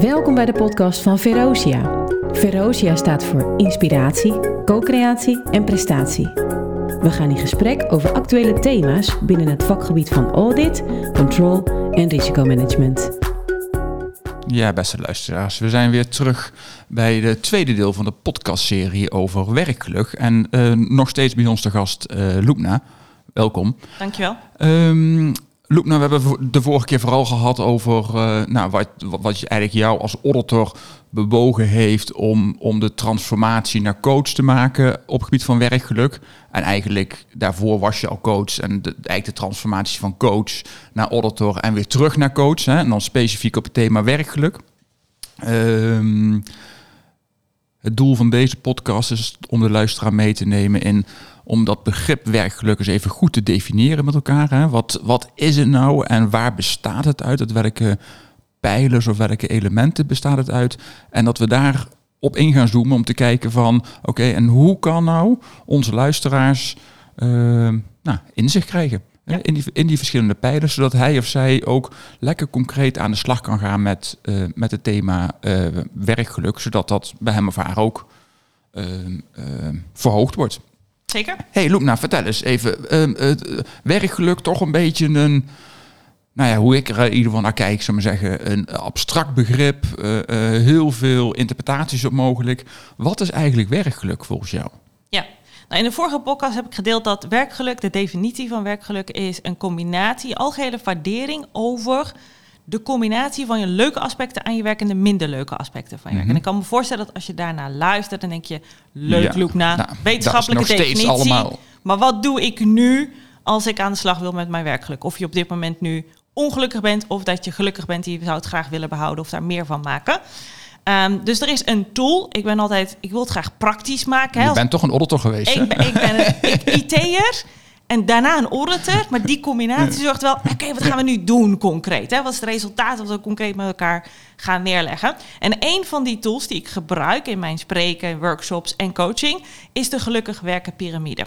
Welkom bij de podcast van Verosia. Verosia staat voor inspiratie, co-creatie en prestatie. We gaan in gesprek over actuele thema's binnen het vakgebied van audit, control en risicomanagement. Ja, beste luisteraars, we zijn weer terug bij de tweede deel van de podcastserie over werkgeluk. En uh, nog steeds bij ons de gast uh, Loepna. Welkom. Dankjewel. Um, Loepna, we hebben de vorige keer vooral gehad over uh, nou, wat, wat je eigenlijk jou als auditor bewogen heeft om, om de transformatie naar coach te maken op het gebied van werkgeluk. En eigenlijk daarvoor was je al coach en de, eigenlijk de transformatie van coach naar auditor en weer terug naar coach. Hè, en dan specifiek op het thema werkgeluk. Um, het doel van deze podcast is om de luisteraar mee te nemen in om dat begrip werkgeluk eens even goed te definiëren met elkaar. Hè. Wat, wat is het nou en waar bestaat het uit? Uit welke pijlers of welke elementen bestaat het uit? En dat we daar op in gaan zoomen om te kijken van oké, en hoe kan nou onze luisteraars uh, nou, inzicht krijgen? In, die, in die verschillende pijlers, zodat hij of zij ook lekker concreet aan de slag kan gaan met, uh, met het thema uh, werkgeluk, zodat dat bij hem of haar ook verhoogd wordt. Zeker. hey, nou vertel eens even, ehm, werkgeluk toch een beetje een, nou ja, hoe ik er in ieder geval naar kijk, zou maar zeggen, een abstract begrip, heel veel interpretaties op mogelijk. Wat is eigenlijk werkgeluk volgens jou? Ja, nou, in de vorige podcast heb ik gedeeld dat werkgeluk, de definitie van werkgeluk is een combinatie, algehele waardering over de combinatie van je leuke aspecten aan je werk en de minder leuke aspecten van je werk. En ik kan me voorstellen dat als je daarna luistert, dan denk je, leuk ja. na, nou, wetenschappelijke definitie. Allemaal. Maar wat doe ik nu als ik aan de slag wil met mijn werkgeluk? Of je op dit moment nu ongelukkig bent of dat je gelukkig bent, die zou het graag willen behouden of daar meer van maken. Um, dus er is een tool. Ik ben altijd, ik wil het graag praktisch maken. Hè. Je bent toch een auditor geweest? Ik, ben, ik ben een IT'er en daarna een auditor. Maar die combinatie zorgt wel, oké, wat gaan we nu doen concreet? Hè? Wat is het resultaat dat we concreet met elkaar gaan neerleggen? En een van die tools die ik gebruik in mijn spreken, workshops en coaching, is de gelukkig werken piramide.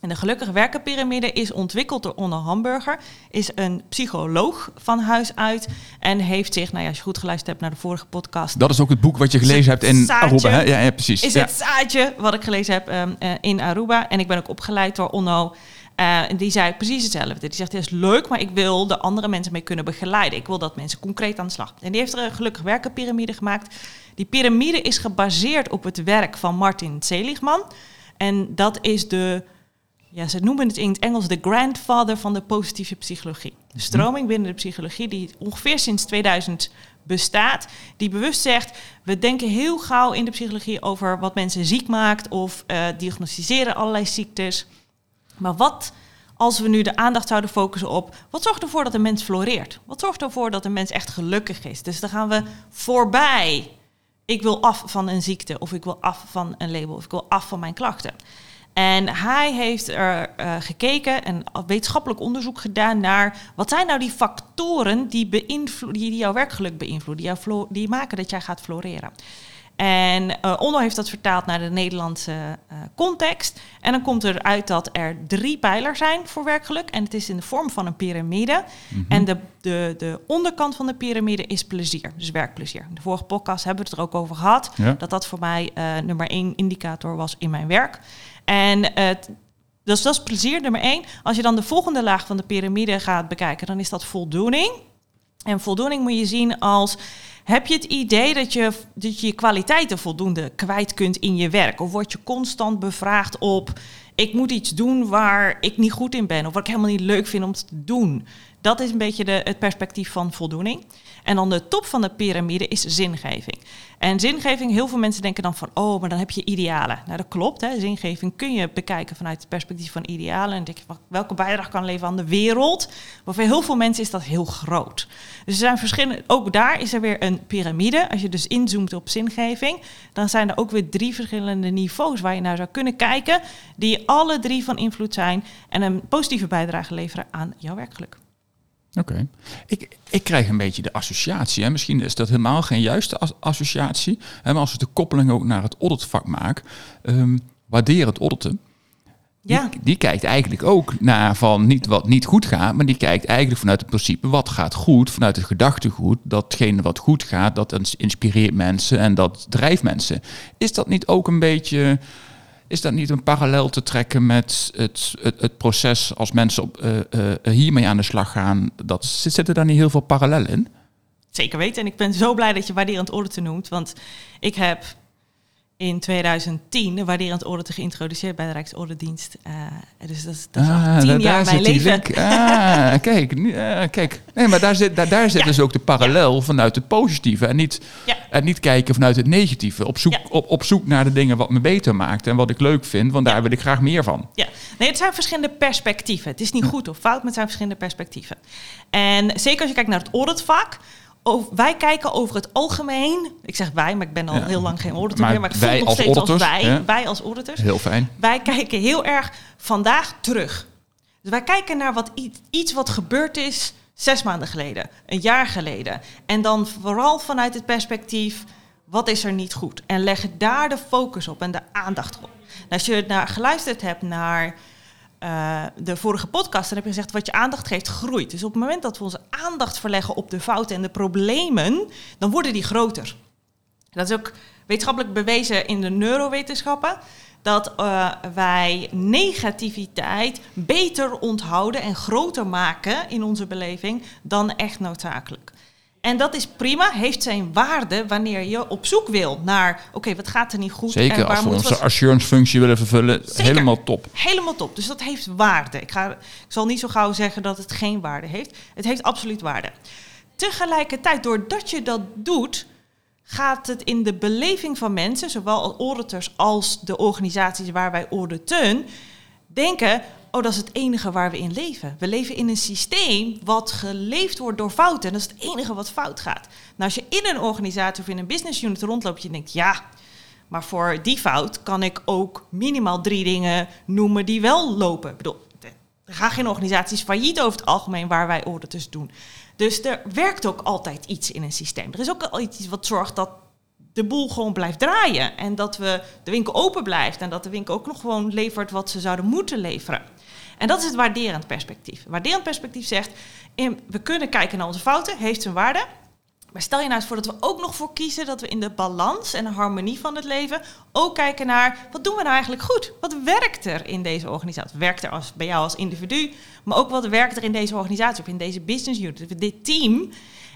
En de gelukkig werken piramide is ontwikkeld door Onno Hamburger, is een psycholoog van huis uit en heeft zich, nou ja, als je goed geluisterd hebt naar de vorige podcast. Dat is ook het boek wat je gelezen hebt in Aruba, hè? Ja, ja, precies. Is ja. het zaadje wat ik gelezen heb um, uh, in Aruba en ik ben ook opgeleid door Onno. En die zei precies hetzelfde. Die zegt, het is leuk, maar ik wil de andere mensen mee kunnen begeleiden. Ik wil dat mensen concreet aan de slag. En die heeft er een gelukkig werken piramide gemaakt. Die piramide is gebaseerd op het werk van Martin Seligman. En dat is de ja, ze noemen het in het Engels de grandfather van de positieve psychologie. De stroming binnen de psychologie die ongeveer sinds 2000 bestaat, die bewust zegt, we denken heel gauw in de psychologie over wat mensen ziek maakt of uh, diagnosticeren allerlei ziektes. Maar wat als we nu de aandacht zouden focussen op wat zorgt ervoor dat een mens floreert? Wat zorgt ervoor dat een mens echt gelukkig is? Dus dan gaan we voorbij. Ik wil af van een ziekte of ik wil af van een label of ik wil af van mijn klachten. En hij heeft er uh, gekeken en wetenschappelijk onderzoek gedaan naar wat zijn nou die factoren die, die, die jouw werkgeluk beïnvloeden, die, die maken dat jij gaat floreren. En uh, Onno heeft dat vertaald naar de Nederlandse uh, context. En dan komt eruit dat er drie pijlers zijn voor werkgeluk. En het is in de vorm van een piramide. -hmm. En de, de, de onderkant van de piramide is plezier, dus werkplezier. In de vorige podcast hebben we het er ook over gehad. Ja. Dat dat voor mij uh, nummer één indicator was in mijn werk. En het, dus dat is plezier, nummer één. Als je dan de volgende laag van de piramide gaat bekijken, dan is dat voldoening. En voldoening moet je zien als... Heb je het idee dat je, dat je kwaliteiten voldoende kwijt kunt in je werk? Of word je constant bevraagd op... ik moet iets doen waar ik niet goed in ben... of wat ik helemaal niet leuk vind om te doen. Dat is een beetje de, het perspectief van voldoening. En dan de top van de piramide is zingeving. En zingeving, heel veel mensen denken dan van, oh, maar dan heb je idealen. Nou, dat klopt. Hè. Zingeving kun je bekijken vanuit het perspectief van idealen. En denk je, welke bijdrage kan leveren aan de wereld? Maar voor heel veel mensen is dat heel groot. Dus er zijn verschillende, ook daar is er weer een piramide. Als je dus inzoomt op zingeving, dan zijn er ook weer drie verschillende niveaus waar je naar zou kunnen kijken, die alle drie van invloed zijn en een positieve bijdrage leveren aan jouw werkgeluk. Oké. Okay. Ik, ik krijg een beetje de associatie, hè? misschien is dat helemaal geen juiste as associatie, hè? maar als we de koppeling ook naar het auditvak maken, um, waardeer het auditen. Ja. Die, die kijkt eigenlijk ook naar van niet wat niet goed gaat, maar die kijkt eigenlijk vanuit het principe wat gaat goed, vanuit het gedachtegoed. Datgene wat goed gaat, dat inspireert mensen en dat drijft mensen. Is dat niet ook een beetje, is dat niet een parallel te trekken met het, het, het proces als mensen op, uh, uh, hiermee aan de slag gaan? Dat, zitten daar niet heel veel parallellen in? Zeker weten. En ik ben zo blij dat je waarderend orde noemt. Want ik heb in 2010 de waarderend orde geïntroduceerd bij de Rijksordendienst. Uh, dus dat, dat is ah, al tien jaar mijn leven. Ah, kijk, uh, kijk. Nee, maar daar zit, daar, daar zit dus ook de parallel vanuit het positieve. En niet, ja. en niet kijken vanuit het negatieve. Op zoek, op, op zoek naar de dingen wat me beter maakt en wat ik leuk vind. Want daar wil ik graag meer van. Ja, nee, het zijn verschillende perspectieven. Het is niet goed of fout, maar het zijn verschillende perspectieven. En zeker als je kijkt naar het wij kijken over het algemeen. Ik zeg wij, maar ik ben al heel lang geen auditor meer. Maar ik voel nog steeds als wij. Wij als auditors. Heel fijn. Wij kijken heel erg vandaag terug. Dus wij kijken naar wat iets wat gebeurd is zes maanden geleden, een jaar geleden. En dan vooral vanuit het perspectief, wat is er niet goed? En leggen daar de focus op en de aandacht op. als je naar, geluisterd hebt naar uh, de vorige podcast, dan heb je gezegd wat je aandacht geeft groeit. Dus op het moment dat we onze aandacht verleggen op de fouten en de problemen, dan worden die groter. Dat is ook wetenschappelijk bewezen in de neurowetenschappen. Dat uh, wij negativiteit beter onthouden en groter maken in onze beleving dan echt noodzakelijk. En dat is prima, heeft zijn waarde wanneer je op zoek wil naar, oké, wat gaat er niet goed? Zeker, en waar als we onze assurance functie willen vervullen, helemaal top. Helemaal top, dus dat heeft waarde. Ik, ga, ik zal niet zo gauw zeggen dat het geen waarde heeft. Het heeft absoluut waarde. Tegelijkertijd, doordat je dat doet, gaat het in de beleving van mensen, zowel auditors als de organisaties waar wij auditen, denken, oh, dat is het enige waar we in leven. We leven in een systeem wat geleefd wordt door fouten. En dat is het enige wat fout gaat. Nou, als je in een organisatie of in een business unit rondloopt, je denkt, ja, maar voor die fout kan ik ook minimaal drie dingen noemen die wel lopen. Ik bedoel, er gaan geen organisaties failliet over het algemeen waar wij auditors doen. Dus er werkt ook altijd iets in een systeem. Er is ook al iets wat zorgt dat de boel gewoon blijft draaien. En dat we de winkel open blijft. En dat de winkel ook nog gewoon levert wat ze zouden moeten leveren. En dat is het waarderend perspectief. Waarderend perspectief zegt, we kunnen kijken naar onze fouten, heeft zijn waarde. Maar stel je nou eens voor dat we ook nog voor kiezen dat we in de balans en de harmonie van het leven ook kijken naar wat doen we nou eigenlijk goed? Wat werkt er in deze organisatie? Werkt er als, bij jou als individu, maar ook wat werkt er in deze organisatie of in deze business unit, dit team?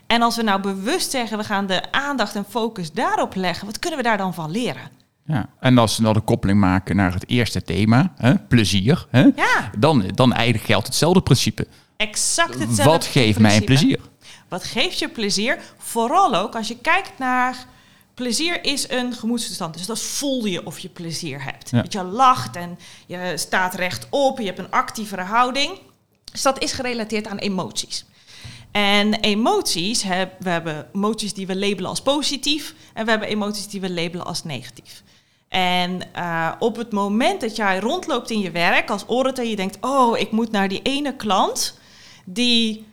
En als we nou bewust zeggen, we gaan de aandacht en focus daarop leggen, wat kunnen we daar dan van leren? Ja, en als we dan de koppeling maken naar het eerste thema, hè, plezier, hè, ja. dan, dan eigenlijk geldt hetzelfde principe. Exact hetzelfde Wat geeft mij een plezier? Wat geeft je plezier? Vooral ook als je kijkt naar... Plezier is een gemoedstoestand. Dus dat voel je of je plezier hebt. Dat je lacht en je staat rechtop, je hebt een actievere houding. Dus dat is gerelateerd aan emoties. En emoties, we hebben emoties die we labelen als positief en we hebben emoties die we labelen als negatief. En uh, op het moment dat jij rondloopt in je werk als auditor, je denkt, oh, ik moet naar die ene klant die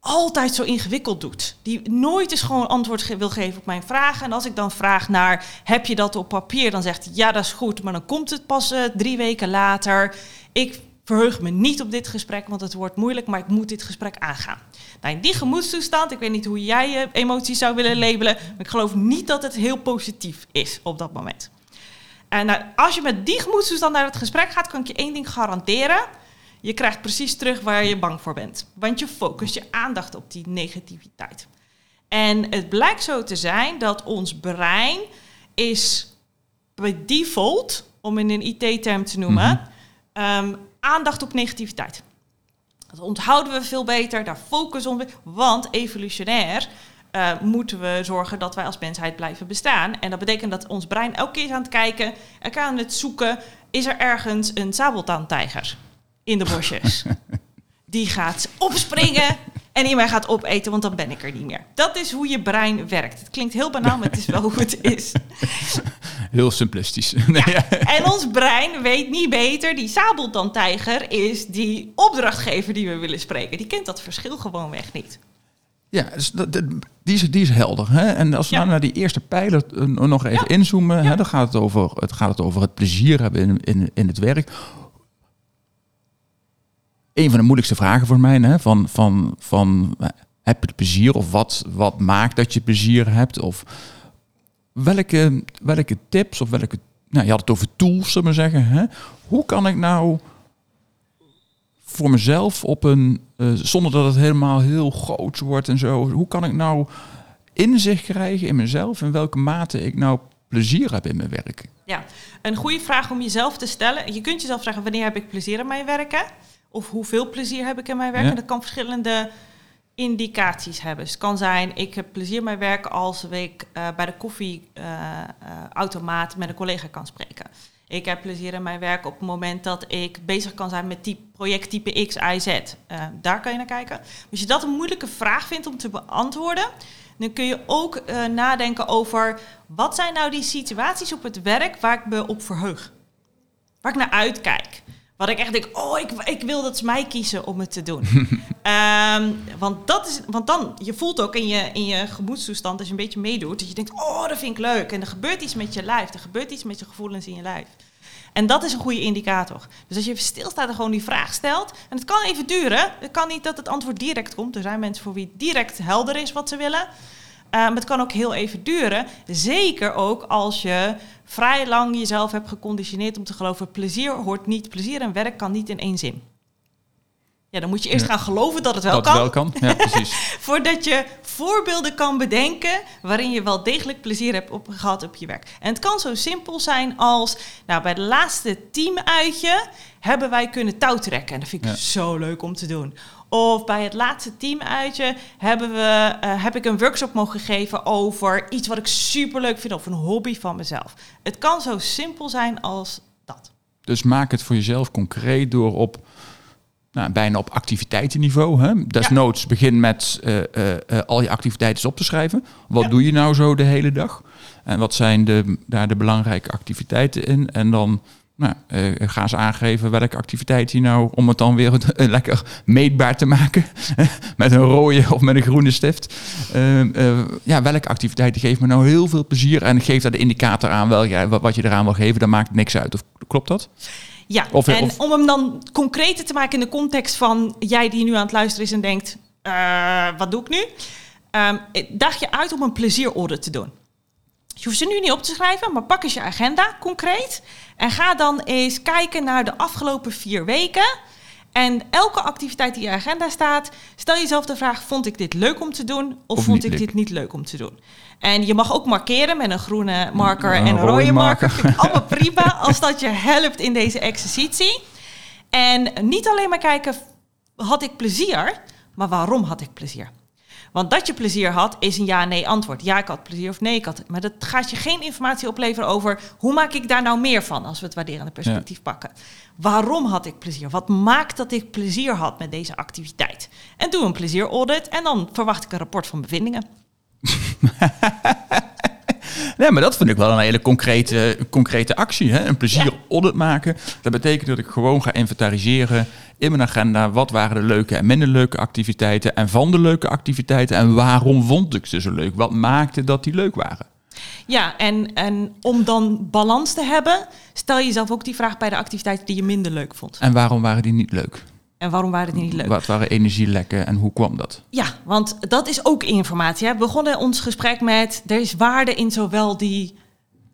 altijd zo ingewikkeld doet. Die nooit eens gewoon antwoord wil geven op mijn vragen. En als ik dan vraag naar, heb je dat op papier? Dan zegt hij, ja, dat is goed. Maar dan komt het pas uh, drie weken later. Ik verheug me niet op dit gesprek, want het wordt moeilijk, maar ik moet dit gesprek aangaan. Nou, in die gemoedstoestand, ik weet niet hoe jij je emoties zou willen labelen, maar ik geloof niet dat het heel positief is op dat moment. En nou, als je met die gemoedstoestand naar het gesprek gaat, kan ik je één ding garanderen. Je krijgt precies terug waar je bang voor bent. Want je focust je aandacht op die negativiteit. En het blijkt zo te zijn dat ons brein is bij default, om in een IT-term te noemen, mm aandacht op negativiteit. Dat onthouden we veel beter, daar focussen we, want evolutionair uh, moeten we zorgen dat wij als mensheid blijven bestaan. En dat betekent dat ons brein elke keer is aan het kijken, elkaar aan het zoeken, is er ergens een sabeltandtijger in de bosjes. Die gaat opspringen en die mij gaat opeten, want dan ben ik er niet meer. Dat is hoe je brein werkt. Het klinkt heel banaal, maar het is wel hoe het is. Heel simplistisch. Ja. En ons brein weet niet beter. Die sabeltandtijger is die opdrachtgever die we willen spreken. Die kent dat verschil gewoon weg niet. Ja, dus dat, die, is, die is helder. Hè? En als we nou naar die eerste pijler uh, nog even inzoomen, hè, dan gaat het, over, het gaat het over het plezier hebben in, in, in het werk. een van de moeilijkste vragen voor mij. Hè? Van, van, van, eh, heb je plezier of wat, wat maakt dat je plezier hebt? Of welke, welke tips of welke... Nou, je had het over tools, zullen we zeggen. Hè? Hoe kan ik nou voor mezelf op een... Uh, zonder dat het helemaal heel groot wordt en zo. Hoe kan ik nou inzicht krijgen in mezelf... in welke mate ik nou plezier heb in mijn werk? Ja, een goede vraag om jezelf te stellen. Je kunt jezelf vragen, wanneer heb ik plezier in mijn werken? Of hoeveel plezier heb ik in mijn werk? En dat kan verschillende indicaties hebben. Dus het kan zijn, ik heb plezier in mijn werk als ik uh, bij de koffieautomaat uh, met een collega kan spreken. Ik heb plezier in mijn werk op het moment dat ik bezig kan zijn met type, project type X, Y, Z. Uh, daar kan je naar kijken. Als je dat een moeilijke vraag vindt om te beantwoorden, dan kun je ook uh, nadenken over wat zijn nou die situaties op het werk waar ik me op verheug. Waar ik naar uitkijk. Wat ik echt denk, oh, ik, ik wil dat ze mij kiezen om het te doen. um, want, dat is, want dan, je voelt ook in je, in je gemoedstoestand, als je een beetje meedoet, dat je denkt, oh, dat vind ik leuk. En er gebeurt iets met je lijf, er gebeurt iets met je gevoelens in je lijf. En dat is een goede indicator. Dus als je even stilstaat en gewoon die vraag stelt, en het kan even duren, het kan niet dat het antwoord direct komt. Er zijn mensen voor wie het direct helder is wat ze willen. Uh, maar het kan ook heel even duren. Zeker ook als je vrij lang jezelf hebt geconditioneerd om te geloven: plezier hoort niet, plezier en werk kan niet in één zin. Ja, dan moet je eerst gaan geloven dat het wel dat kan. wel kan, ja, precies. Voordat je voorbeelden kan bedenken waarin je wel degelijk plezier hebt op, gehad op je werk. En het kan zo simpel zijn als, nou, bij de laatste teamuitje hebben wij kunnen touwtrekken. En dat vind ik ja. zo leuk om te doen. Of bij het laatste teamuitje hebben we, uh, heb ik een workshop mogen geven over iets wat ik super leuk vind of een hobby van mezelf. Het kan zo simpel zijn als dat. Dus maak het voor jezelf concreet door op nou, bijna op activiteitenniveau. Hè? Desnoods ja. begin met uh, uh, uh, al je activiteiten op te schrijven. Wat ja. doe je nou zo de hele dag? En wat zijn de, daar de belangrijke activiteiten in? En dan nou, gaan ze aangeven welke activiteit je nou, om het dan weer lekker meetbaar te maken, met een rode of met een groene stift. ja, welke activiteiten geeft me nou heel veel plezier en geeft daar de indicator aan wel, ja, wat je eraan wil geven, dan maakt niks uit. Of klopt dat? Ja, of, en of... om hem dan concreter te maken in de context van jij die nu aan het luisteren is en denkt, uh, wat doe ik nu? Um, daag je uit om een plezierorde te doen. Je hoeft ze nu niet op te schrijven, maar pak eens je agenda concreet. En ga dan eens kijken naar de afgelopen vier weken. En elke activiteit die in je agenda staat, stel jezelf de vraag: vond ik dit leuk om te doen of, of vond ik leuk. dit niet leuk om te doen? En je mag ook markeren met een groene marker en een rode marker. Vind ik allemaal prima als dat je helpt in deze exercitie. En niet alleen maar kijken, had ik plezier, maar waarom had ik plezier? Want dat je plezier had, is een ja-nee antwoord. Ja, ik had plezier of nee, ik had. Maar dat gaat je geen informatie opleveren over hoe maak ik daar nou meer van als we het waarderende perspectief ja. pakken. Waarom had ik plezier? Wat maakt dat ik plezier had met deze activiteit? En doe een plezieraudit en dan verwacht ik een rapport van bevindingen. nee, maar dat vind ik wel een hele concrete, concrete actie. Hè? Een plezier audit maken. Dat betekent dat ik gewoon ga inventariseren in mijn agenda. Wat waren de leuke en minder leuke activiteiten? En van de leuke activiteiten. En waarom vond ik ze zo leuk? Wat maakte dat die leuk waren? Ja, en, en om dan balans te hebben, stel jezelf ook die vraag bij de activiteiten die je minder leuk vond. En waarom waren die niet leuk? En waarom waren die niet leuk? Wat waren energielekken en hoe kwam dat? Ja, want dat is ook informatie. Hè. We begonnen ons gesprek met... er is waarde in zowel die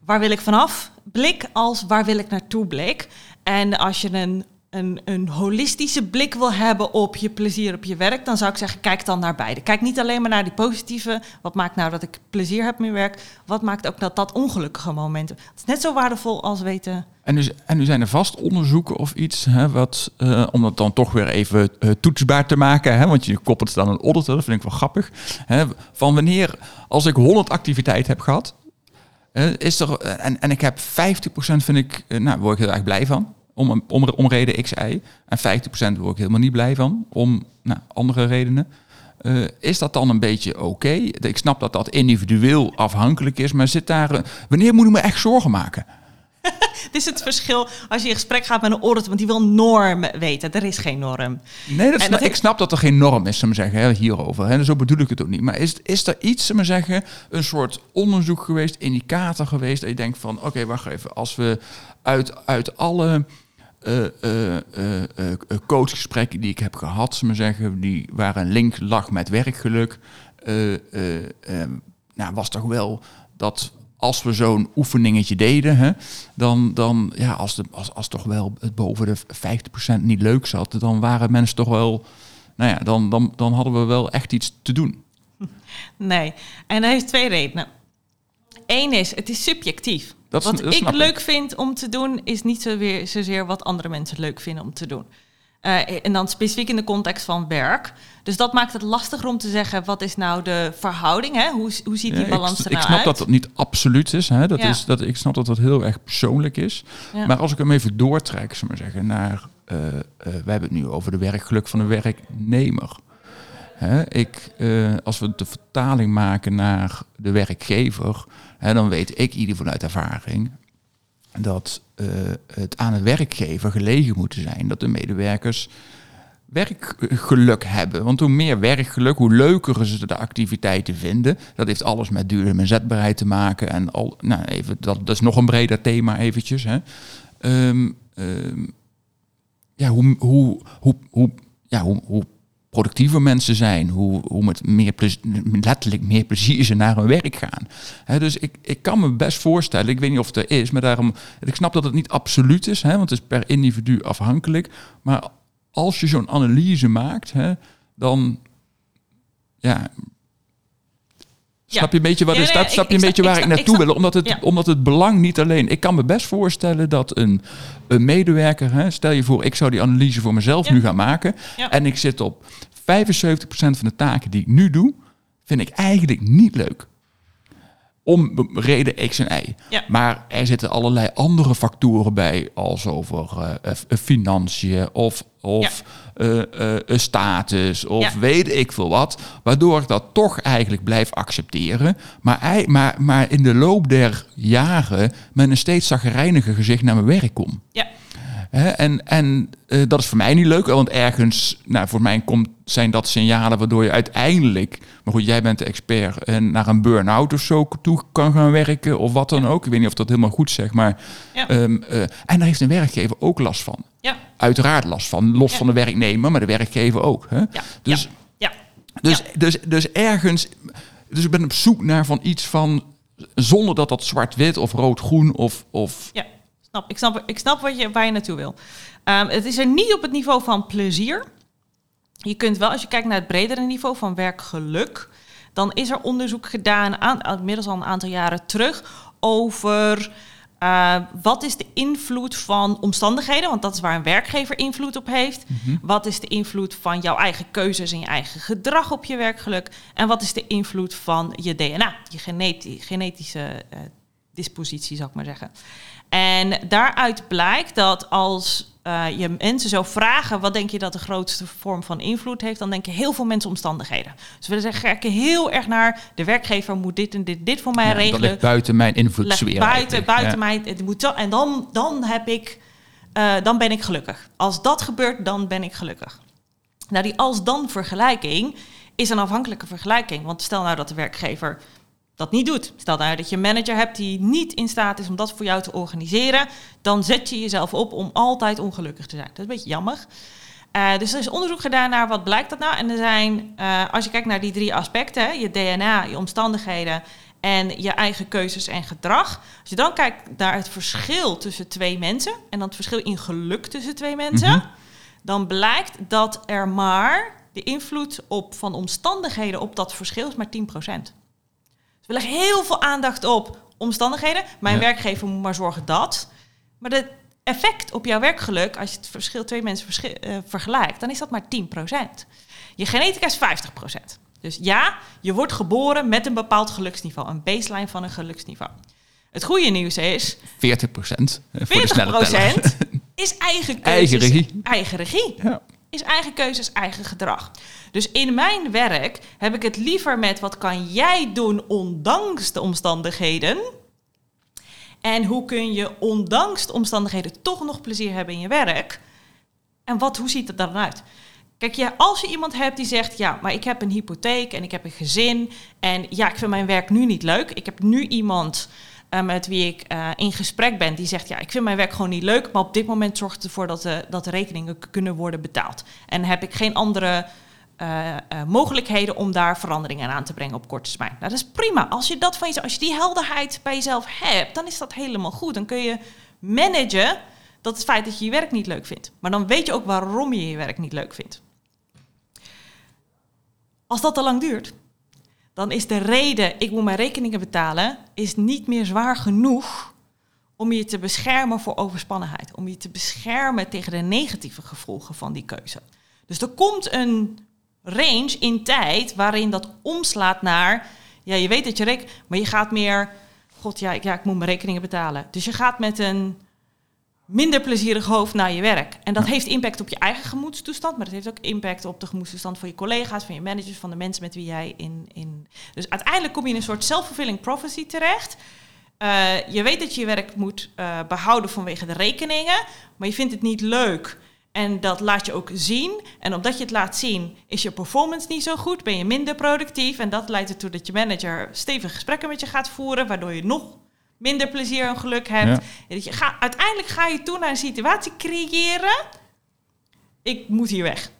waar wil ik vanaf blik... als waar wil ik naartoe blik. En als je een, een, een holistische blik wil hebben op je plezier op je werk... dan zou ik zeggen, kijk dan naar beide. Kijk niet alleen maar naar die positieve. Wat maakt nou dat ik plezier heb met mijn werk? Wat maakt ook dat dat ongelukkige momenten... Het is net zo waardevol als weten... En nu, en nu zijn er vast onderzoeken of iets, hè, wat, uh, om dat dan toch weer even uh, toetsbaar te maken, hè, want je koppelt dan een auditor, dat vind ik wel grappig. Hè, van wanneer, als ik 100 activiteiten heb gehad, uh, is er, en, en ik heb 50% vind ik, nou, word ik heel erg blij van, om, om, om reden X, Y, en 50% word ik helemaal niet blij van, om nou, andere redenen. Uh, is dat dan een beetje oké? Okay? Ik snap dat dat individueel afhankelijk is, maar zit daar. wanneer moet ik me echt zorgen maken? Dit is het verschil als je in gesprek gaat met een auditor, want die wil norm weten. Er is geen norm. Nee, dat, dat ik snap dat er geen norm is, zullen zeggen, hè, hierover. Hè. Zo bedoel ik het ook niet. Maar is, is er iets, zullen zeggen, een soort onderzoek geweest, indicator geweest, dat je denkt van, oké, okay, wacht even, als we uit, uit alle uh, coachgesprekken die ik heb gehad, ze maar zeggen, die waren een link lag met werkgeluk. nou, was toch wel dat als we zo'n oefeningetje deden, hè, dan, dan ja, als, de, als, als toch wel het boven de 50% niet leuk zat, dan waren mensen toch wel, nou ja, dan, dan, dan hadden we wel echt iets te doen. Nee, en dat heeft twee redenen. Eén is, het is subjectief. Dat wat ik leuk vind om te doen, is niet zo weer zozeer wat andere mensen leuk vinden om te doen. Uh, en dan specifiek in de context van werk. Dus dat maakt het lastiger om te zeggen, wat is nou de verhouding? Hè? Hoe, hoe ziet die balans ik, er nou Ik snap uit? dat het niet absoluut is. Hè? Dat is dat, ik snap dat dat heel erg persoonlijk is. Maar als ik hem even doortrek, zeg maar zeggen, naar... Uh, uh, we hebben het nu over de werkgeluk van de werknemer. Hè? Ik, als we de vertaling maken naar de werkgever... Hè, dan weet ik ieder vanuit ervaring dat uh, het aan de werkgever gelegen moet zijn dat de medewerkers werkgeluk hebben. Want hoe meer werkgeluk, hoe leuker ze de activiteiten vinden. Dat heeft alles met duurzaam zetbaarheid te maken. En al, nou even, dat, dat is nog een breder thema eventjes. Hè. Um, um, ja, hoe, hoe, hoe, hoe, ja, hoe, hoe productiever mensen zijn, hoe, hoe met meer plezier, letterlijk meer plezier ze naar hun werk gaan. dus ik, ik kan me best voorstellen, ik weet niet of het er is, maar daarom, ik snap dat het niet absoluut is, hè, want het is per individu afhankelijk. Maar als je zo'n analyse maakt, dan ja, Snap je een beetje wat is dat? Snap je een beetje waar ik, naartoe wil? Omdat het, omdat het belang niet alleen. Ik kan me best voorstellen dat een, een medewerker, hè, stel je voor, ik zou die analyse voor mezelf nu gaan maken. En ik zit op 75% van de taken die ik nu doe, vind ik eigenlijk niet leuk. Om reden X en Y. Maar er zitten allerlei andere factoren bij, als over uh, financiën of, of uh, status of weet ik veel wat. Waardoor ik dat toch eigenlijk blijf accepteren. Maar, maar, maar in de loop der jaren met een steeds zagrijniger gezicht naar mijn werk kom. Ja en en uh, dat is voor mij niet leuk, want ergens, nou, voor mij komt, zijn dat signalen waardoor je uiteindelijk, maar goed, jij bent de expert, en naar een burn-out of zo toe kan gaan werken of wat dan ook. Ik weet niet of dat helemaal goed zeg, maar. Ja. Um, uh, en daar heeft een werkgever ook last van. Ja. Uiteraard last van, los van de werknemer, maar de werkgever ook. Hè? Ja. Dus, ja. Dus, dus, dus ergens, dus ik ben op zoek naar van iets van, zonder dat dat zwart-wit of rood-groen of. of ja snap, ik, snap, ik snap wat je, waar je naartoe wil. Um, het is er niet op het niveau van plezier. Je kunt wel, als je kijkt naar het bredere niveau van werkgeluk, dan is er onderzoek gedaan, aan, inmiddels al een aantal jaren terug, over uh, wat is de invloed van omstandigheden, want dat is waar een werkgever invloed op heeft. Mm -hmm. Wat is de invloed van jouw eigen keuzes en je eigen gedrag op je werkgeluk? En wat is de invloed van je DNA, je genetische uh, dispositie, zou ik maar zeggen. En daaruit blijkt dat als uh, je mensen zou vragen... wat denk je dat de grootste vorm van invloed heeft... dan denken heel veel mensen omstandigheden. Dus we zeggen kijken heel erg naar... de werkgever moet dit en dit, dit voor mij ja, regelen. Dat ligt buiten mijn invloedssfeer. Buiten, buiten ja. mijn... Het moet zo, en dan, dan, heb ik, uh, dan ben ik gelukkig. Als dat gebeurt, dan ben ik gelukkig. Nou, die als-dan vergelijking is een afhankelijke vergelijking. Want stel nou dat de werkgever dat niet doet. Stel nou dat je een manager hebt die niet in staat is om dat voor jou te organiseren, dan zet je jezelf op om altijd ongelukkig te zijn. Dat is een beetje jammer. Uh, dus er is onderzoek gedaan naar wat blijkt dat nou. En er zijn, uh, als je kijkt naar die drie aspecten, je DNA, je omstandigheden en je eigen keuzes en gedrag. Als je dan kijkt naar het verschil tussen twee mensen en dan het verschil in geluk tussen twee mensen, mm -hmm. dan blijkt dat er maar de invloed op van omstandigheden op dat verschil is maar 10%. We leggen heel veel aandacht op omstandigheden. Mijn ja. werkgever moet maar zorgen dat. Maar het effect op jouw werkgeluk, als je het verschil twee mensen uh, vergelijkt, dan is dat maar 10%. Je genetica is 50%. Dus ja, je wordt geboren met een bepaald geluksniveau, een baseline van een geluksniveau. Het goede nieuws is... 40%. 40% is eigen keuzes, Eigen regie. Eigen regie. Ja. Is eigen keuzes, eigen gedrag. Dus in mijn werk heb ik het liever met wat kan jij doen ondanks de omstandigheden. En hoe kun je ondanks de omstandigheden toch nog plezier hebben in je werk? En wat, hoe ziet het dan uit? Kijk, ja, als je iemand hebt die zegt, ja, maar ik heb een hypotheek en ik heb een gezin en ja, ik vind mijn werk nu niet leuk. Ik heb nu iemand eh, met wie ik eh, in gesprek ben, die zegt: Ja, ik vind mijn werk gewoon niet leuk, maar op dit moment zorgt het ervoor dat de, dat de rekeningen kunnen worden betaald. En heb ik geen andere eh, eh, mogelijkheden om daar veranderingen aan te brengen op korte termijn. Nou, dat is prima. Als je dat van jezelf, als je die helderheid bij jezelf hebt, dan is dat helemaal goed. Dan kun je managen dat het feit dat je je werk niet leuk vindt. Maar dan weet je ook waarom je je werk niet leuk vindt. Als dat te lang duurt, dan is de reden ik moet mijn rekeningen betalen, is niet meer zwaar genoeg om je te beschermen voor overspannenheid. Om je te beschermen tegen de negatieve gevolgen van die keuze. Dus er komt een range in tijd waarin dat omslaat naar, ja, je weet dat je rek, maar je gaat meer, god ja ik, ja, ik moet mijn rekeningen betalen. Dus je gaat met een minder plezierig hoofd naar je werk. En dat heeft impact op je eigen gemoedstoestand, maar dat heeft ook impact op de gemoedstoestand van je collega's, van je managers, van de mensen met wie jij in. in... Dus uiteindelijk kom je in een soort self-fulfilling prophecy terecht. Uh, je weet dat je je werk moet uh, behouden vanwege de rekeningen, maar je vindt het niet leuk. En dat laat je ook zien. En omdat je het laat zien, is je performance niet zo goed, ben je minder productief. En dat leidt ertoe dat je manager stevige gesprekken met je gaat voeren, waardoor je nog minder plezier en geluk hebt. Ja. Dat je ga, uiteindelijk ga je toe naar een situatie creëren. Ik moet hier weg.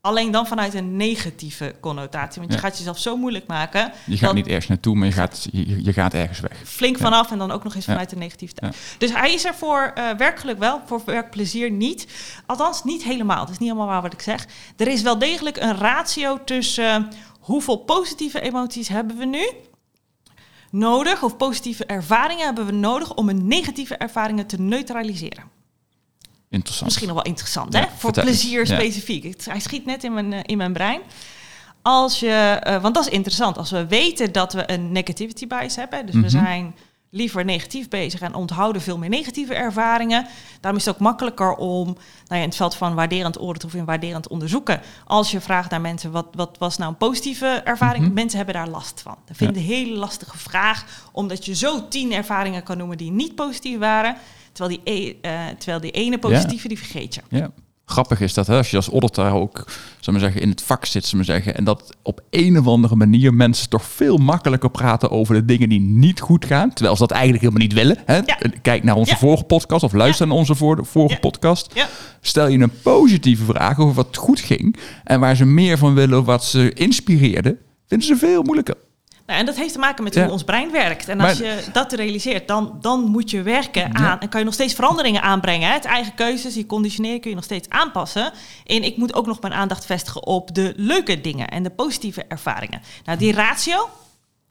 Alleen dan vanuit een negatieve connotatie. Want je gaat jezelf zo moeilijk maken. Je gaat niet ergens naartoe, maar je gaat, je, je gaat ergens weg. Flink ja. vanaf en dan ook nog eens vanuit de negativiteit. Dus hij is er voor uh, werkgeluk wel, voor werkplezier niet. Althans, niet helemaal. Dat is niet helemaal waar wat ik zeg. Er is wel degelijk een ratio tussen uh, hoeveel positieve emoties hebben we nu nodig, of positieve ervaringen hebben we nodig om een negatieve ervaringen te neutraliseren. Interessant. Misschien nog wel interessant, ja, hè? Voor plezier ja. specifiek. Hij schiet net in mijn, uh, in mijn brein. Als je, uh, want dat is interessant, als we weten dat we een negativity bias hebben, dus mm -hmm. we zijn liever negatief bezig en onthouden veel meer negatieve ervaringen. Daarom is het ook makkelijker om nou ja, in het veld van waarderend audit of in waarderend onderzoeken. Als je vraagt naar mensen wat, wat was nou een positieve ervaring, mm -hmm. mensen hebben daar last van. Dat vind ik ja. een hele lastige vraag, omdat je zo tien ervaringen kan noemen die niet positief waren. Terwijl die, e uh, terwijl die ene positieve, ja. die vergeet je. Ja. Grappig is dat hè, als je als auditor ook zal maar zeggen, in het vak zit, maar zeggen, en dat op een of andere manier mensen toch veel makkelijker praten over de dingen die niet goed gaan, terwijl ze dat eigenlijk helemaal niet willen. Hè? Ja. Kijk naar onze ja. vorige podcast of luister naar onze vorige podcast. Stel je een positieve vraag over wat goed ging en waar ze meer van willen, wat ze inspireerde, vinden ze veel moeilijker. Nou, en dat heeft te maken met hoe ja. ons brein werkt. En als maar, je dat realiseert, dan, dan moet je werken ja. aan... en kan je nog steeds veranderingen aanbrengen. Hè? Het eigen keuzes, die conditioneren kun je nog steeds aanpassen. En ik moet ook nog mijn aandacht vestigen op de leuke dingen... en de positieve ervaringen. Nou, die ratio...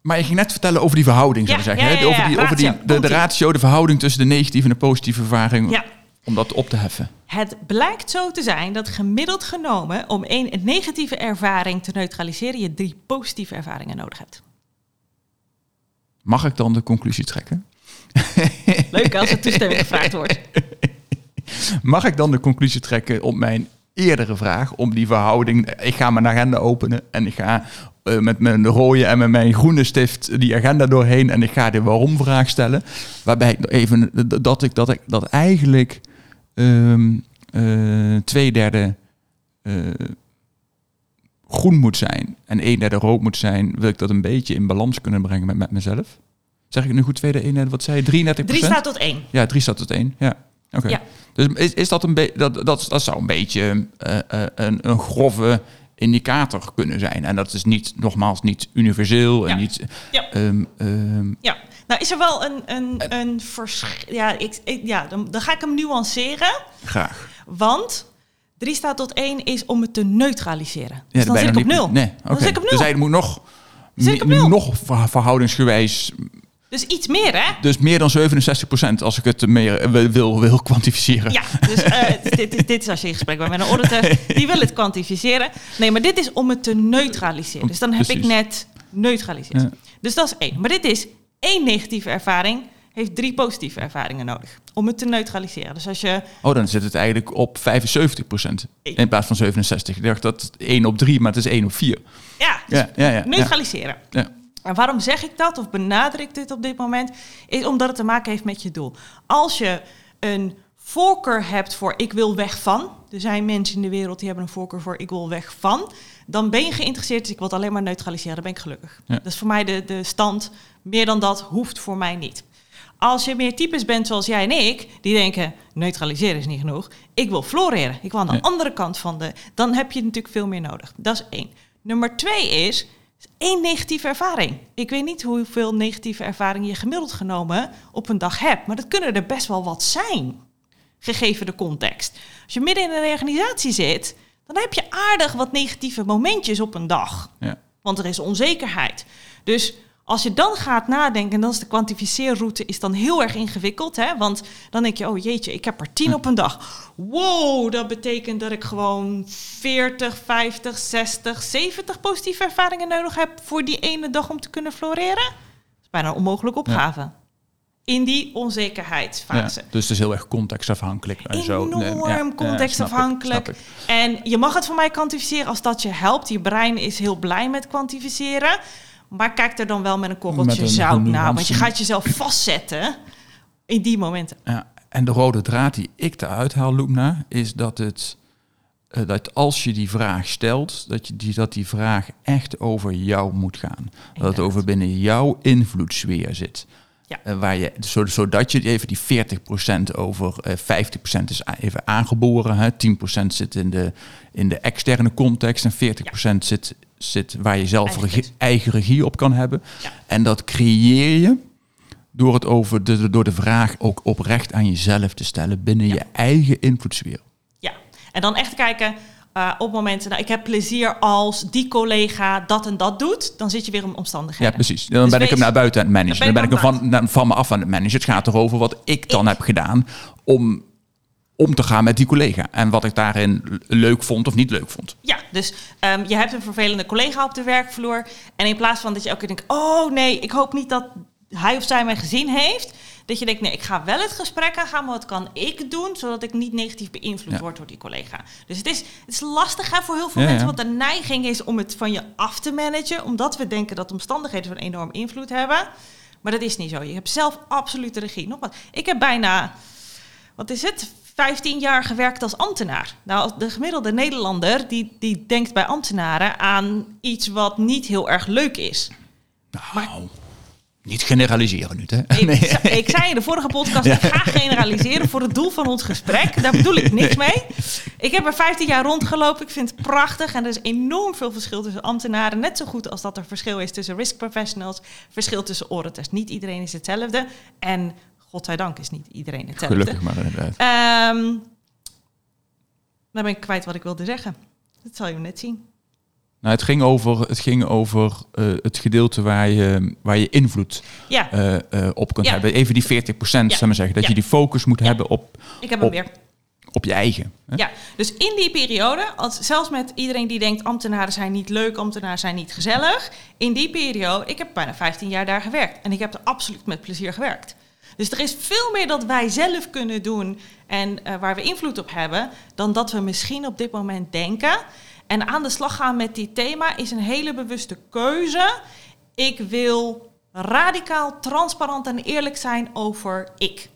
Maar je ging net vertellen over die verhouding, zou je zeggen. Hè? Over, die, over die, de, de ratio, de verhouding tussen de negatieve en de positieve ervaring... Ja. om dat op te heffen. Het blijkt zo te zijn dat gemiddeld genomen... om één negatieve ervaring te neutraliseren... je drie positieve ervaringen nodig hebt. Mag ik dan de conclusie trekken? Leuk als er toestemming gevraagd wordt. Mag ik dan de conclusie trekken op mijn eerdere vraag om die verhouding. Ik ga mijn agenda openen en ik ga uh, met mijn rode en met mijn groene stift die agenda doorheen en ik ga de waarom-vraag stellen. Waarbij ik even dat ik dat ik dat eigenlijk um, uh, twee derde uh, groen moet zijn en een derde rood moet zijn, wil ik dat een beetje in balans kunnen brengen met, met mezelf. Zeg ik nu goed tweede, een derde, wat zei je? 33 Drie staat tot één. Ja, drie staat tot één. Ja. Oké. Okay. Ja. Dus is, is dat een beetje, dat, dat, dat zou een beetje uh, uh, een, een grove indicator kunnen zijn. En dat is niet, nogmaals, niet universeel en ja. niet... Ja. Um, um, ja. Nou, is er wel een, een, een verschil... Ja, ik, ik, ja dan, dan ga ik hem nuanceren. Graag. Want... 3 staat tot 1 is om het te neutraliseren. Dus ja, dan zit ik op 0. Nee, okay. Dan zit ik op 0. Dus moet nog, nog verhoudingsgewijs... Dus iets meer, hè? Dus meer dan 67 procent, als ik het meer wil, wil, wil kwantificeren. Ja, dus uh, dit, dit is als je in gesprek bent met een auditor, die wil het kwantificeren. Nee, maar dit is om het te neutraliseren. Dus dan heb Precies. ik net neutraliseerd. Ja. Dus dat is één. Maar dit is één negatieve ervaring heeft drie positieve ervaringen nodig om het te neutraliseren. Dus als je... Oh, dan zit het eigenlijk op 75 procent in plaats van 67. Ik dacht dat het 1 op 3, maar het is 1 op 4. Ja, dus ja, ja, ja neutraliseren. Ja. En waarom zeg ik dat of benadruk dit op dit moment? Is omdat het te maken heeft met je doel. Als je een voorkeur hebt voor ik wil weg van. Er zijn mensen in de wereld die hebben een voorkeur voor ik wil weg van. Dan ben je geïnteresseerd, dus ik wil het alleen maar neutraliseren. Dan ben ik gelukkig. Ja. Dat is voor mij de, de stand Meer dan dat hoeft voor mij niet. Als je meer types bent zoals jij en ik, die denken: neutraliseren is niet genoeg. Ik wil floreren. Ik wil aan de Ja. andere kant van de. Dan heb je natuurlijk veel meer nodig. Dat is één. Nummer twee is één negatieve ervaring. Ik weet niet hoeveel negatieve ervaringen je gemiddeld genomen op een dag hebt, maar dat kunnen er best wel wat zijn, gegeven de context. Als je midden in een organisatie zit, dan heb je aardig wat negatieve momentjes op een dag. Ja. Want er is onzekerheid. Dus als je dan gaat nadenken, en dan is de kwantificeerroute is dan heel erg ingewikkeld. Hè? Want dan denk je, oh jeetje, ik heb er tien op een dag. Wow, dat betekent dat ik gewoon 40, 50, 60, 70 positieve ervaringen nodig heb voor die ene dag om te kunnen floreren. Dat is bijna een onmogelijke opgave. In die onzekerheidsfase. Ja, dus het is heel erg contextafhankelijk. En zo. Enorm Nee, ja, contextafhankelijk. ik, En je mag het van mij kwantificeren als dat je helpt. Je brein is heel blij met kwantificeren. Maar kijk er dan wel met een korreltje Met een zout naar. nuance. Want je gaat jezelf vastzetten in die momenten. Ja, en de rode draad die ik eruit haal, Loepna, is dat het eh, dat als je die vraag stelt, dat, je die, dat die vraag echt over jou moet gaan. Dat het over binnen jouw invloedssfeer zit. Ja. Eh, waar je, zo- zodat je even die 40% over eh 50% is even aangeboren. Hè, 10% zit in de, in de externe context en 40% zit, zit waar je zelf Eigen regie- eigen regie op kan hebben. Ja. En dat creëer je door het over de, door de vraag ook oprecht aan jezelf te stellen binnen Ja. je eigen invloedssfeer. Ja, en dan echt kijken eh, op momenten, nou, ik heb plezier als die collega dat en dat doet, dan zit je weer in Ja, omstandigheden. precies. Dan Dus ben ik hem naar buiten aan het managen. Dan Dan ben ben je ik hem van, van me af aan het managen. Het gaat erover wat ik dan Ik. heb gedaan om om te gaan met die collega. En wat ik daarin leuk vond of niet leuk vond. Ja, dus ehm, je hebt een vervelende collega op de werkvloer. En in plaats van dat je elke keer denkt: oh nee, ik hoop niet dat hij of zij mij gezien heeft. Dat je denkt: nee, ik ga wel het gesprek aangaan, maar wat kan ik doen zodat ik niet negatief beïnvloed Ja. word door die collega? Dus het is, het is lastig hè, voor heel veel Ja, mensen, ja. want de neiging is om het van je af te managen, omdat we denken dat omstandigheden zo'n enorm invloed hebben. Maar dat is niet zo. Je hebt zelf absolute regie. Nogmaals, ik heb bijna, wat is het, 15 jaar gewerkt als ambtenaar. Nou, de gemiddelde Nederlander die, die denkt bij ambtenaren aan iets wat niet heel erg leuk is. Nou, niet generaliseren nu, hè? Ik, ze- ik zei in de vorige podcast, ik ga generaliseren voor het doel van ons gesprek. Daar bedoel ik niks mee. Ik heb er 15 jaar rondgelopen. Ik vind het prachtig. En er is enorm veel verschil tussen ambtenaren. Net zo goed als dat er verschil is tussen risk professionals. Verschil tussen auditors. Niet iedereen is hetzelfde. En godzijdank is niet iedereen hetzelfde. Gelukkig maar inderdaad. Ehm dan ben ik kwijt wat ik wilde zeggen. Dat zal je net zien. Nou, het ging over, het, ging over eh, het gedeelte waar je, waar je invloed Ja, eh, eh, op kunt Ja. hebben. Even die 40 procent, Ja. maar zeggen. Dat je die focus moet hebben op, ik heb hem op- weer. op je eigen. Hè? Ja, dus in die periode, als, zelfs met iedereen die denkt ambtenaren zijn niet leuk, ambtenaren zijn niet gezellig. In die periode, ik heb bijna 15 jaar daar gewerkt. En ik heb er absoluut met plezier gewerkt. Dus er is veel meer dat wij zelf kunnen doen en eh, waar we invloed op hebben, dan dat we misschien op dit moment denken. En aan de slag gaan met dit thema is een hele bewuste keuze. Ik wil radicaal, transparant en eerlijk zijn over ik.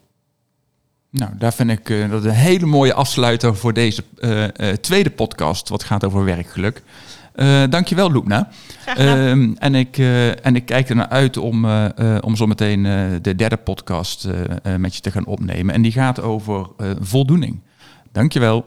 Nou, daar vind ik eh, dat een hele mooie afsluiter voor deze eh, tweede podcast, wat gaat over werkgeluk. Eh dankjewel, Loepna. Gedaan. Ehm, en, ik, eh, en ik kijk er naar uit om, eh, om zometeen de derde podcast met je te gaan opnemen. En die gaat over voldoening. Dankjewel.